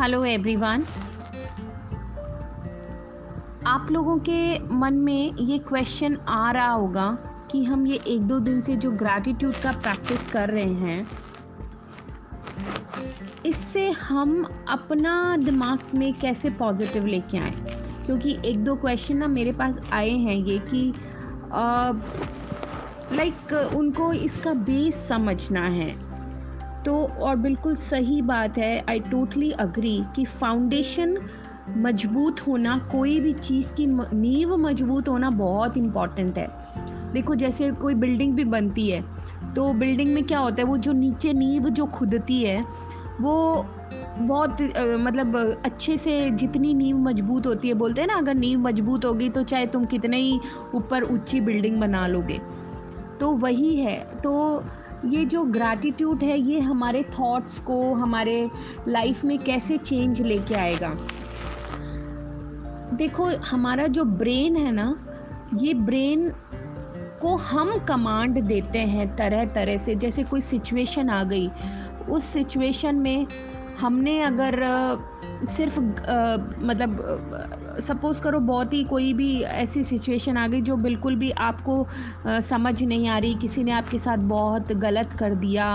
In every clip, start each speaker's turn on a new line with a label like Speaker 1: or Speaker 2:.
Speaker 1: Hello everyone आप लोगों के मन में ये क्वेश्चन आ रहा होगा कि हम ये एक दो दिन से जो ग्रैटिट्यूड का प्रैक्टिस कर रहे हैं, इससे हम अपना दिमाग में कैसे पॉजिटिव लेके आए? क्योंकि एक दो क्वेश्चन ना मेरे पास आए हैं ये कि लाइक उनको इसका बेस समझना है। तो और बिल्कुल सही बात है आई टोटली अग्री कि फाउंडेशन मज़बूत होना, कोई भी चीज़ की नींव मज़बूत होना बहुत इंपॉर्टेंट है। देखो, जैसे कोई बिल्डिंग भी बनती है तो बिल्डिंग में क्या होता है, वो जो नीचे नींव जो खुदती है, वो बहुत मतलब अच्छे से जितनी नींव मज़बूत होती है, बोलते हैं ना, अगर नींव मज़बूत होगी तो चाहे तुम कितने ही ऊपर ऊँची बिल्डिंग बना लोगे। तो वही है तो ये जो ग्रैटिट्यूड है, ये हमारे थॉट्स को, हमारे लाइफ में कैसे चेंज लेके आएगा? देखो, हमारा जो ब्रेन है ना, ये ब्रेन को हम कमांड देते हैं तरह तरह से। जैसे कोई सिचुएशन आ गई, उस सिचुएशन में हमने अगर सिर्फ़ मतलब सपोज़ करो बहुत ही कोई भी ऐसी सिचुएशन आ गई जो बिल्कुल भी आपको समझ नहीं आ रही, किसी ने आपके साथ बहुत गलत कर दिया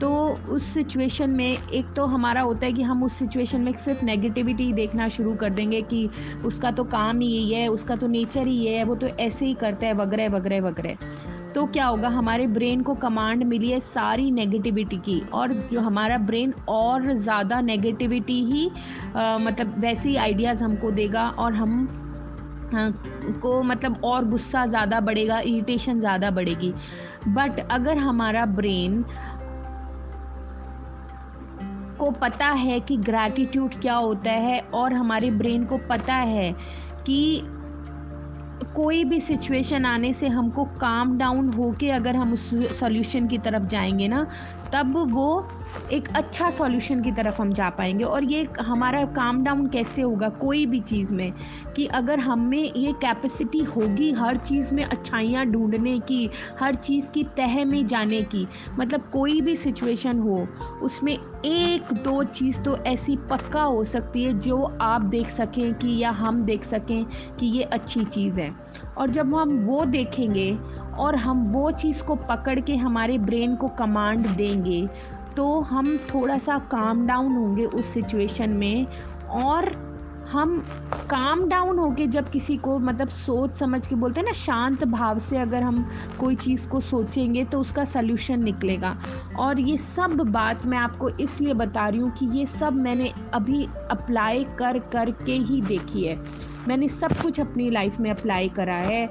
Speaker 1: तो उस सिचुएशन में एक तो हमारा होता है कि हम उस सिचुएशन में सिर्फ़ नेगेटिविटी देखना शुरू कर देंगे कि उसका तो काम ही यही है, उसका तो नेचर ही है, वो तो ऐसे ही करता है, वगैरह वगैरह वगैरह। तो क्या होगा हमारे ब्रेन को कमांड मिली है सारी नेगेटिविटी की और जो हमारा ब्रेन और ज़्यादा नेगेटिविटी ही आ, मतलब वैसे ही आइडियाज़ हमको देगा और हम को मतलब और गुस्सा ज़्यादा बढ़ेगा इरिटेशन ज़्यादा बढ़ेगी। बट अगर हमारा ब्रेन को पता है कि ग्रैटिट्यूड क्या होता है और हमारे ब्रेन को पता है कि कोई भी सिचुएशन आने से हमको काम डाउन होके अगर हम उस सॉल्यूशन की तरफ़ जाएँगे ना, तब वो एक अच्छा सॉल्यूशन की तरफ़ हम जा पाएँगे। और ये हमारा काम डाउन कैसे होगा कोई भी चीज़ में, कि अगर हम ये कैपेसिटी होगी हर चीज़ में अच्छाइयाँ ढूँढने की, हर चीज़ की तह में जाने की मतलब कोई भी सिचुएशन हो, उसमें एक दो चीज़ तो ऐसी पक्का हो सकती है जो आप देख सकें कि या हम देख सकें कि ये अच्छी चीज़ है। और जब हम वो देखेंगे और हम वो चीज़ को पकड़ के हमारे ब्रेन को कमांड देंगे तो हम थोड़ा सा काम डाउन होंगे उस सिचुएशन में और हम काम डाउन होके जब किसी को मतलब सोच समझ के बोलते हैं ना, शांत भाव से अगर हम कोई चीज़ को सोचेंगे तो उसका सल्यूशन निकलेगा। और ये सब बात मैं आपको इसलिए बता रही हूँ कि ये सब मैंने अभी अप्लाई कर कर के ही देखी है। मैंने सब कुछ अपनी लाइफ में अप्लाई करा है।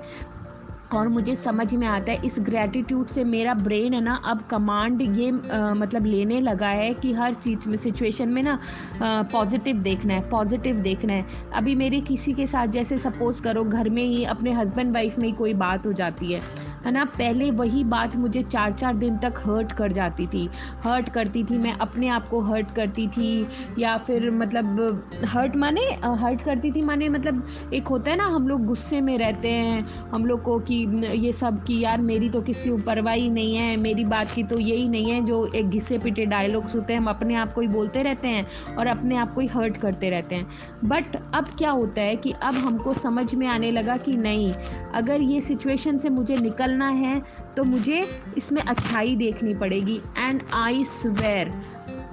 Speaker 1: और मुझे समझ में आता है इस ग्रैटिट्यूड से मेरा ब्रेन है ना अब कमांड ये आ, मतलब लेने लगा है कि हर चीज़ में सिचुएशन में ना पॉजिटिव देखना है पॉजिटिव देखना है। अभी मेरी किसी के साथ जैसे सपोज़ करो घर में ही अपने हस्बैंड वाइफ में ही कोई बात हो जाती है। है ना? पहले वही बात मुझे चार चार दिन तक हर्ट कर जाती थी। हर्ट करती थी, मैं अपने आप को हर्ट करती थी, या फिर मतलब हर्ट माने? हर्ट करती थी माने मतलब एक होता है ना, हम लोग गुस्से में रहते हैं, हम लोग को कि ये सब कि यार मेरी तो किसी परवाही नहीं है, मेरी बात की तो यही नहीं है, जो एक घिसे पिटे डायलॉग्स होते हैं, हम अपने आप को ही बोलते रहते हैं और अपने आप को ही हर्ट करते रहते हैं। बट अब क्या होता है कि अब हमको समझ में आने लगा कि नहीं, अगर ये सिचुएशन से मुझे निकल निकलना है तो मुझे इसमें अच्छाई देखनी पड़ेगी। एंड आई स्वेर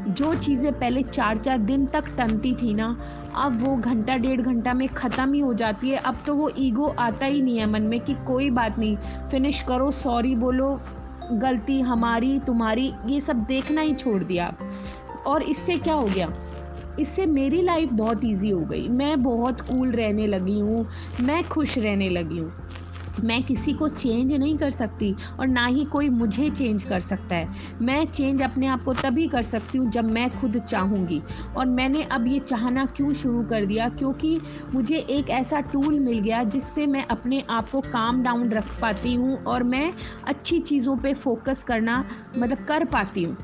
Speaker 1: जो चीज़ें पहले चार चार दिन तक टनती थी ना, अब वो घंटा, डेढ़ घंटा में ख़त्म ही हो जाती है। अब तो वो ईगो आता ही नहीं है मन में कि कोई बात नहीं फिनिश करो सॉरी बोलो, गलती हमारी, तुम्हारी, ये सब देखना ही छोड़ दिया। आप और इससे क्या हो गया? इससे मेरी लाइफ बहुत इजी हो गई। मैं बहुत कूल रहने लगी हूँ, मैं खुश रहने लगी हूँ। मैं किसी को चेंज नहीं कर सकती और ना ही कोई मुझे चेंज कर सकता है। मैं चेंज अपने आप को तभी कर सकती हूँ जब मैं खुद चाहूँगी। और मैंने अब ये चाहना क्यों शुरू कर दिया? क्योंकि मुझे एक ऐसा टूल मिल गया जिससे मैं अपने आप को काम डाउन रख पाती हूँ और मैं अच्छी चीज़ों पे फोकस करना मतलब कर पाती हूँ।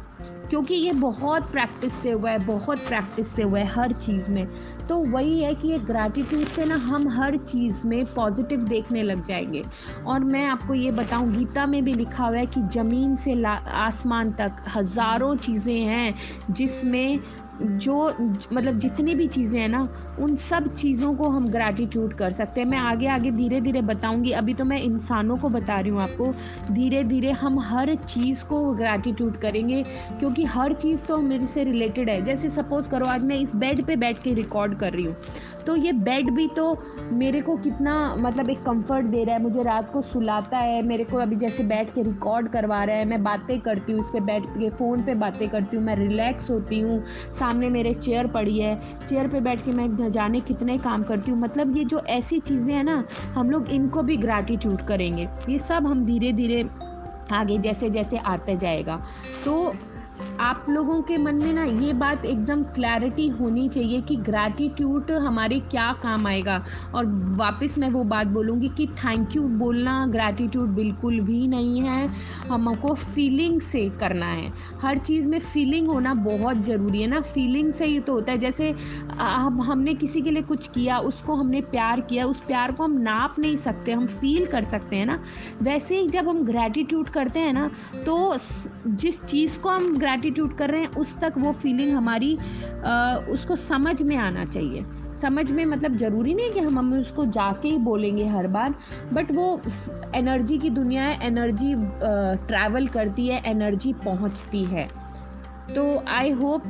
Speaker 1: क्योंकि ये बहुत प्रैक्टिस से हुआ है, बहुत प्रैक्टिस से हुआ है हर चीज़ में। तो वही है कि ये ग्रैटिट्यूड से ना हम हर चीज़ में पॉजिटिव देखने लग जाएँगे। और मैं आपको ये बताऊँ, गीता में भी लिखा हुआ है कि ज़मीन से आसमान तक हज़ारों चीज़ें हैं जिसमें जो मतलब जितनी भी चीज़ें हैं ना, उन सब चीज़ों को हम ग्रैटिट्यूड कर सकते हैं। मैं आगे आगे धीरे धीरे बताऊँगी। अभी तो मैं इंसानों को बता रही हूँ आपको। धीरे धीरे हम हर चीज़ को ग्रैटिट्यूड करेंगे, क्योंकि हर चीज़ तो मेरे से रिलेटेड है। जैसे सपोज़ करो, आज मैं इस बेड पे बैठ के रिकॉर्ड कर रही हूँ। तो ये बेड भी तो मेरे को कितना मतलब एक कंफर्ट दे रहा है, मुझे रात को सुलाता है, मेरे को अभी जैसे बैठ के रिकॉर्ड करवा रहा है, मैं बातें करती हूँ, इस पर बैठ के फ़ोन पे बातें करती हूँ, मैं रिलैक्स होती हूँ, सामने मेरे चेयर पड़ी है चेयर पे बैठ के मैं न जाने कितने काम करती हूँ मतलब ये जो ऐसी चीज़ें हैं ना, हम लोग इनको भी ग्रैटिट्यूड करेंगे, ये सब हम धीरे धीरे आगे जैसे जैसे आते जाएगा तो आप लोगों के मन में ना ये बात एकदम क्लैरिटी होनी चाहिए कि ग्रैटिट्यूड हमारे क्या काम आएगा। और वापस मैं वो बात बोलूँगी कि थैंक यू बोलना ग्रैटिट्यूड बिल्कुल भी नहीं है। हमको फीलिंग से करना है। हर चीज़ में फीलिंग होना बहुत ज़रूरी है ना। फीलिंग से ही तो होता है। जैसे अब हमने किसी के लिए कुछ किया, उसको हमने प्यार किया, उस प्यार को हम नाप नहीं सकते, हम फील कर सकते हैं ना। वैसे ही जब हम ग्रैटिट्यूड करते हैं ना तो जिस चीज़ को हम ग्रैटिट्यूड कर रहे हैं उस तक वो फीलिंग हमारी आ, उसको समझ में आना चाहिए। समझ में मतलब ज़रूरी नहीं कि हम हम उसको जाके ही बोलेंगे हर बार बट वो एनर्जी की दुनिया है एनर्जी ट्रैवल करती है एनर्जी पहुँचती है। तो आई होप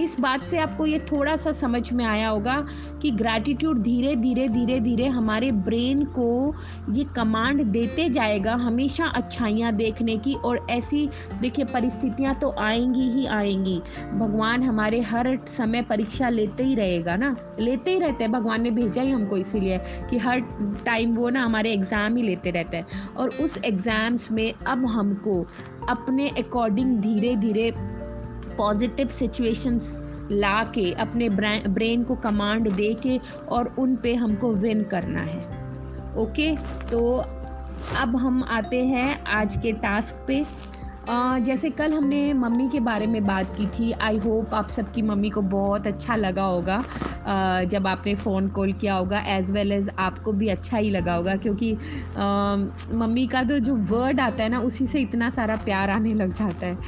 Speaker 1: इस बात से आपको ये थोड़ा सा समझ में आया होगा कि ग्रैटिट्यूड धीरे धीरे धीरे धीरे हमारे ब्रेन को ये कमांड देते जाएगा हमेशा अच्छाइयाँ देखने की और ऐसी, देखिए, परिस्थितियाँ तो आएँगी ही आएँगी। भगवान हमारे हर समय परीक्षा लेते ही रहेगा ना? लेते ही रहते हैं। भगवान ने भेजा ही हमको इसीलिए कि हर टाइम वो ना हमारे एग्ज़ाम ही लेते रहते हैं। और उस एग्ज़ाम्स में अब हमको अपने अकॉर्डिंग धीरे धीरे पॉजिटिव सिचुएशंस ला के अपने ब्रेन को कमांड दे के और उन पे हमको विन करना है। ओके तो अब हम आते हैं आज के टास्क पे। आ, जैसे कल हमने मम्मी के बारे में बात की थी आई होप आप सबकी मम्मी को बहुत अच्छा लगा होगा। आ, जब आपने फ़ोन कॉल किया होगा एज़ वेल एज़ आपको भी अच्छा ही लगा होगा क्योंकि आ, मम्मी का तो जो वर्ड आता है ना उसी से इतना सारा प्यार आने लग जाता है।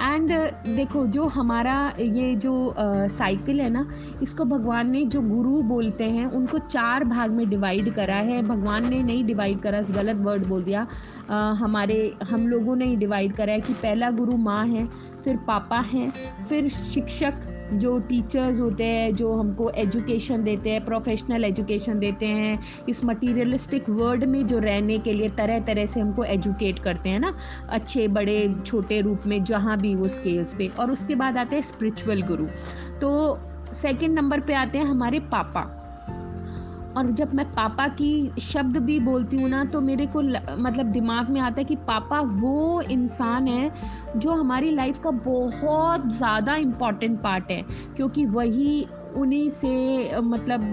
Speaker 1: एंड uh, देखो जो हमारा ये जो साइकिल uh, है ना इसको भगवान ने जो गुरु बोलते हैं उनको चार भाग में डिवाइड करा है। भगवान ने नहीं डिवाइड करा गलत वर्ड बोल दिया। Uh, हमारे हम लोगों ने ही डिवाइड करा है कि पहला गुरु माँ है फिर पापा हैं फिर शिक्षक जो टीचर्स होते हैं, जो हमको एजुकेशन देते हैं प्रोफेशनल एजुकेशन देते हैं, इस मटीरियलिस्टिक वर्ल्ड में जो रहने के लिए तरह तरह से हमको एजुकेट करते हैं ना, अच्छे, बड़े, छोटे रूप में, जहाँ भी वो स्केल्स पे। और उसके बाद आते हैं स्पिरिचुअल गुरु तो सेकंड नंबर पे आते हैं हमारे पापा। और जब मैं पापा की शब्द भी बोलती हूँ ना तो मेरे को मतलब दिमाग में आता है कि पापा वो इंसान है जो हमारी लाइफ का बहुत ज़्यादा इंपॉर्टेंट पार्ट है। क्योंकि वही उन्हीं से मतलब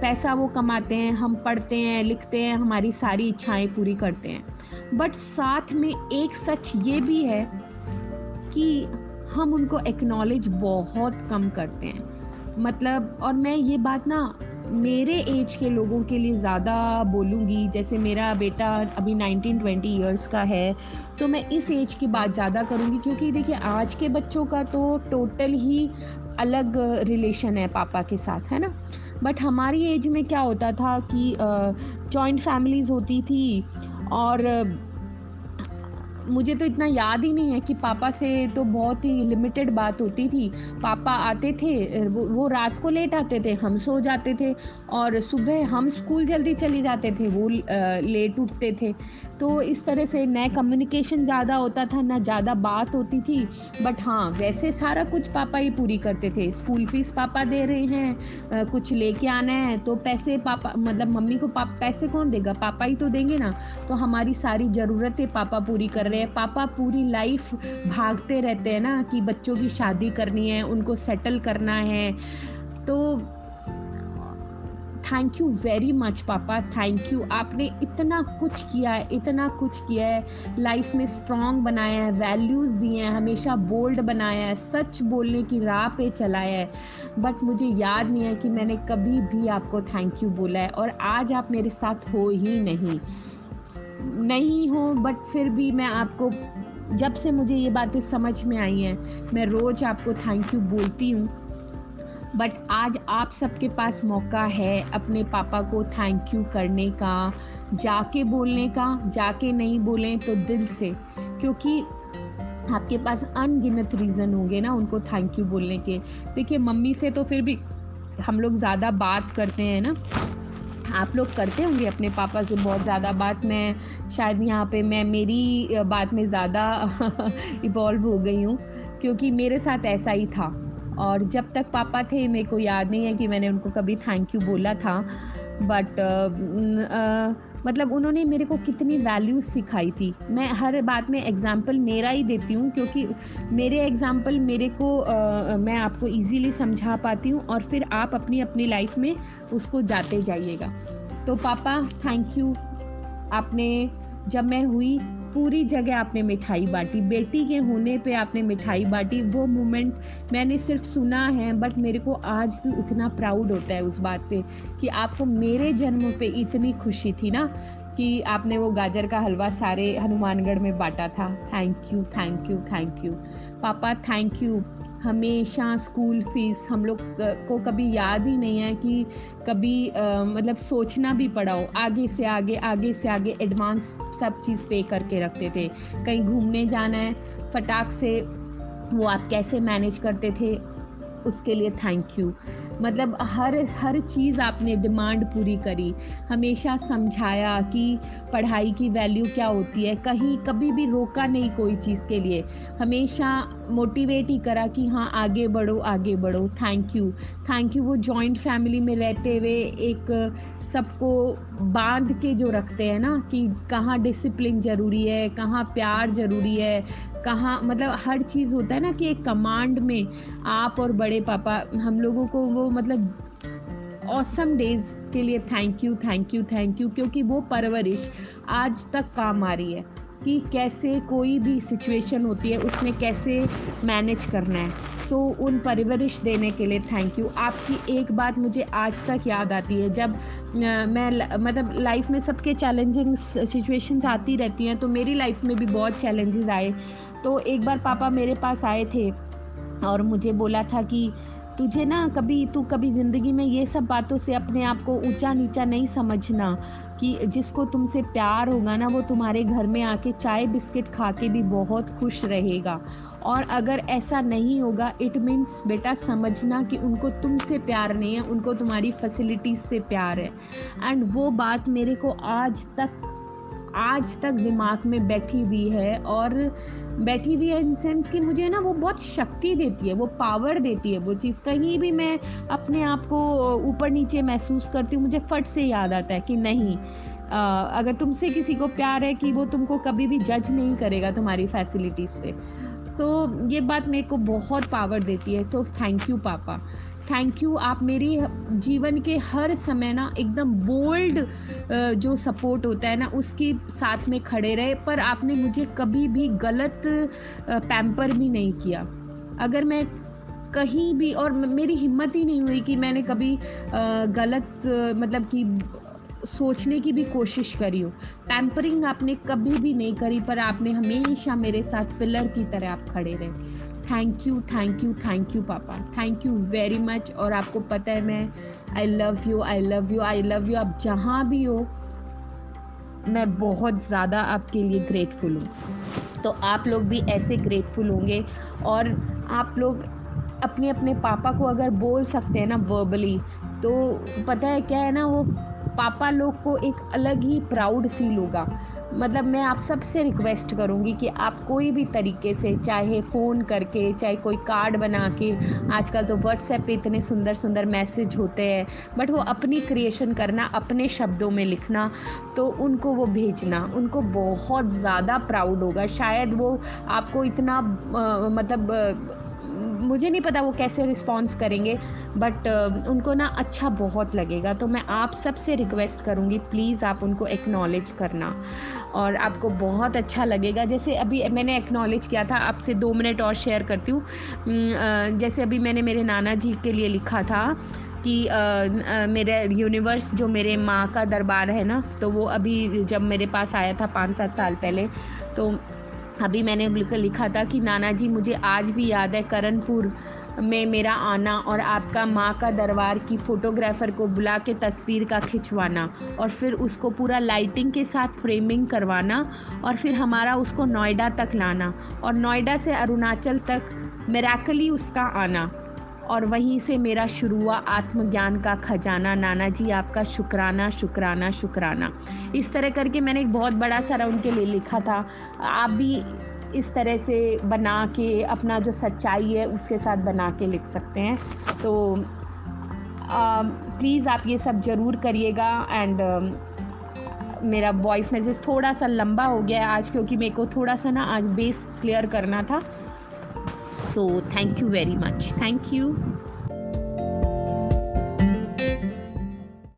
Speaker 1: पैसा वो कमाते हैं, हम पढ़ते हैं, लिखते हैं, हमारी सारी इच्छाएँ पूरी करते हैं। बट साथ में एक सच ये भी है कि हम उनको एक्नॉलेज बहुत कम करते हैं। मतलब और मैं ये बात ना मेरे एज के लोगों के लिए ज़्यादा बोलूँगी, जैसे मेरा बेटा अभी 19-20 इयर्स का है तो मैं इस एज की बात ज़्यादा करूँगी, क्योंकि देखिए आज के बच्चों का तो टोटल ही अलग रिलेशन है पापा के साथ, है ना? बट हमारी एज में क्या होता था कि जॉइंट फैमिलीज़ होती थी और मुझे तो इतना याद ही नहीं है कि पापा से तो बहुत ही लिमिटेड बात होती थी। पापा आते थे वो, वो रात को लेट आते थे हम सो जाते थे और सुबह हम स्कूल जल्दी चले जाते थे वो लेट उठते थे। तो इस तरह से न कम्युनिकेशन ज़्यादा होता था, ना ज़्यादा बात होती थी। बट हाँ वैसे सारा कुछ पापा ही पूरी करते थे। स्कूल फ़ीस पापा दे रहे हैं कुछ लेके आना है तो पैसे पापा मतलब मम्मी को पाप, पैसे कौन देगा? पापा ही तो देंगे ना। तो हमारी सारी ज़रूरतें पापा पूरी कर रहे हैं। पापा पूरी लाइफ भागते रहते हैं ना कि बच्चों की शादी करनी है, उनको सेटल करना है। तो थैंक यू वेरी मच पापा थैंक यू आपने इतना कुछ किया है, इतना कुछ किया है। लाइफ में स्ट्रांग बनाया है वैल्यूज़ दिए हैं, हमेशा बोल्ड बनाया है, सच बोलने की राह पे चलाया है। बट मुझे याद नहीं है कि मैंने कभी भी आपको थैंक यू बोला है, और आज आप मेरे साथ हो ही नहीं। नहीं हो बट फिर भी मैं आपको, जब से मुझे ये बातें समझ में आई हैं, मैं रोज़ आपको थैंक यू बोलती हूँ। बट आज आप सबके पास मौका है अपने पापा को थैंक यू करने का, जाके बोलने का, जाके नहीं बोलें तो दिल से। क्योंकि आपके पास अनगिनत रीज़न होंगे ना उनको थैंक यू बोलने के। देखिए, मम्मी से तो फिर भी हम लोग ज़्यादा बात करते हैं ना। आप लोग करते होंगे अपने पापा से बहुत ज़्यादा बात? मैं शायद यहाँ पे मैं मेरी बात में ज़्यादा इवॉल्व हो गई हूँ। क्योंकि मेरे साथ ऐसा ही था। और जब तक पापा थे मेरे को याद नहीं है कि मैंने उनको कभी थैंक यू बोला था। बट मतलब उन्होंने मेरे को कितनी वैल्यूज़ सिखाई थी। मैं हर बात में एग्ज़ाम्पल मेरा ही देती हूँ क्योंकि मेरे एग्ज़ाम्पल मेरे को आ, मैं आपको इजीली समझा पाती हूँ और फिर आप अपनी अपनी लाइफ में उसको जाते जाइएगा। तो पापा थैंक यू आपने जब मैं हुई पूरी जगह आपने मिठाई बांटी। बेटी के होने पे आपने मिठाई बांटी। वो मोमेंट मैंने सिर्फ़ सुना है बट मेरे को आज भी उतना प्राउड होता है उस बात पे कि आपको मेरे जन्म पे इतनी खुशी थी ना कि आपने वो गाजर का हलवा सारे हनुमानगढ़ में बांटा था। Thank you thank you thank you पापा थैंक यू हमेशा स्कूल फ़ीस हम लोग को कभी याद ही नहीं है कि कभी आ, मतलब सोचना भी पड़ा हो। आगे से आगे आगे से आगे एडवांस सब चीज़ पे करके रखते थे। कहीं घूमने जाना है फटाक से वो आप कैसे मैनेज करते थे उसके लिए थैंक यू मतलब हर हर चीज़ आपने डिमांड पूरी करी, हमेशा समझाया कि पढ़ाई की वैल्यू क्या होती है। कहीं, कभी भी रोका नहीं कोई चीज़ के लिए। हमेशा मोटिवेट ही करा कि हाँ आगे बढ़ो आगे बढ़ो। थैंक यू थैंक यू वो जॉइंट फैमिली में रहते हुए एक सबको बाँध के जो रखते हैं ना कि कहाँ डिसिप्लिन ज़रूरी है, कहाँ प्यार ज़रूरी है कहाँ मतलब हर चीज़ होता है ना कि एक कमांड में आप और बड़े पापा हम लोगों को वो मतलब ऑसम डेज़ के लिए thank you thank you thank you क्योंकि वो परवरिश आज तक काम आ रही है कि कैसे कोई भी सिचुएशन होती है उसमें कैसे मैनेज करना है। सो so, उन परवरिश देने के लिए थैंक यू आपकी एक बात मुझे आज तक याद आती है जब मैं मतलब लाइफ में सबके चैलेंजिंग सिचुएशंस आती रहती हैं तो मेरी लाइफ में भी बहुत चैलेंजेस आए। तो एक बार पापा मेरे पास आए थे और मुझे बोला था कि तुझे ना कभी, तू कभी ज़िंदगी में ये सब बातों से अपने आप को ऊँचा नीचा नहीं समझना कि जिसको तुमसे प्यार होगा ना, वो तुम्हारे घर में आके चाय बिस्किट खा के भी बहुत खुश रहेगा। और अगर ऐसा नहीं होगा इट मीन्स बेटा समझना कि उनको तुमसे प्यार नहीं है, उनको तुम्हारी फैसिलिटीज़ से प्यार है। एंड वो बात मेरे को आज तक आज तक दिमाग में बैठी हुई है और बैठी हुई है इन सेंस कि मुझे ना वो बहुत शक्ति देती है वो पावर देती है वो चीज़। कहीं भी मैं अपने आप को ऊपर नीचे महसूस करती हूँ मुझे फट से याद आता है कि नहीं आ, अगर तुमसे किसी को प्यार है कि वो तुमको कभी भी जज नहीं करेगा तुम्हारी फैसिलिटीज़ से। सो so, ये बात मेरे को बहुत पावर देती है तो थैंक यू पापा। थैंक यू आप मेरी जीवन के हर समय ना एकदम बोल्ड जो सपोर्ट होता है ना, उसके साथ में खड़े रहे, पर आपने मुझे कभी भी गलत पैम्पर भी नहीं किया। अगर मैं कहीं भी और मेरी हिम्मत ही नहीं हुई कि मैंने कभी गलत मतलब कि सोचने की भी कोशिश करी हो। पैम्परिंग आपने कभी भी नहीं करी, पर आपने हमेशा मेरे साथ पिलर की तरह आप खड़े रहे। Thank you thank you thank you पापा थैंक यू वेरी मच और आपको पता है मैं I love you I love you I love you आप जहाँ भी हो, मैं बहुत ज़्यादा आपके लिए ग्रेटफुल हूँ। तो आप लोग भी ऐसे ग्रेटफुल होंगे और आप लोग अपने अपने पापा को अगर बोल सकते हैं ना वर्बली तो पता है क्या है ना, वो पापा लोग को एक अलग ही प्राउड फील होगा। मतलब मैं आप सबसे रिक्वेस्ट करूँगी कि आप कोई भी तरीके से चाहे फ़ोन करके चाहे कोई कार्ड बना के आजकल तो व्हाट्सएप पे इतने सुंदर सुंदर मैसेज होते हैं बट वो अपनी क्रिएशन करना अपने शब्दों में लिखना तो उनको वो भेजना उनको बहुत ज़्यादा प्राउड होगा। शायद वो आपको इतना आ, मतलब मुझे नहीं पता वो कैसे रिस्पॉन्स करेंगे बट uh, उनको ना अच्छा बहुत लगेगा तो मैं आप सबसे रिक्वेस्ट करूँगी प्लीज़ आप उनको एक्नॉलेज करना। और आपको बहुत अच्छा लगेगा जैसे अभी मैंने एक्नॉलेज किया था आपसे दो मिनट और शेयर करती हूँ। जैसे अभी मैंने मेरे नाना जी के लिए लिखा था कि मेरे यूनिवर्स जो मेरे माँ का दरबार है ना तो वो अभी जब मेरे पास आया था पाँच सात साल पहले तो अभी मैंने लिखा था कि नाना जी मुझे आज भी याद है करणपुर में मेरा आना और आपका माँ का दरबार की फ़ोटोग्राफ़र को बुला के तस्वीर का खिंचवाना और फिर उसको पूरा लाइटिंग के साथ फ्रेमिंग करवाना और फिर हमारा उसको नोएडा तक लाना और नोएडा से अरुणाचल तक मेराकली उसका आना। और वहीं से मेरा शुरू हुआ आत्मज्ञान का खजाना। नाना जी आपका शुक्राना शुक्राना शुक्राना। इस तरह करके मैंने एक बहुत बड़ा सारा उनके लिए लिखा था। आप भी इस तरह से बना के, अपना जो सच्चाई है, उसके साथ बना के लिख सकते हैं। तो प्लीज़ आप ये सब ज़रूर करिएगा एंड मेरा वॉइस मैसेज थोड़ा सा लंबा हो गया है आज, क्योंकि मेरे को थोड़ा सा ना आज बेस क्लियर करना था। So thank you very much thank you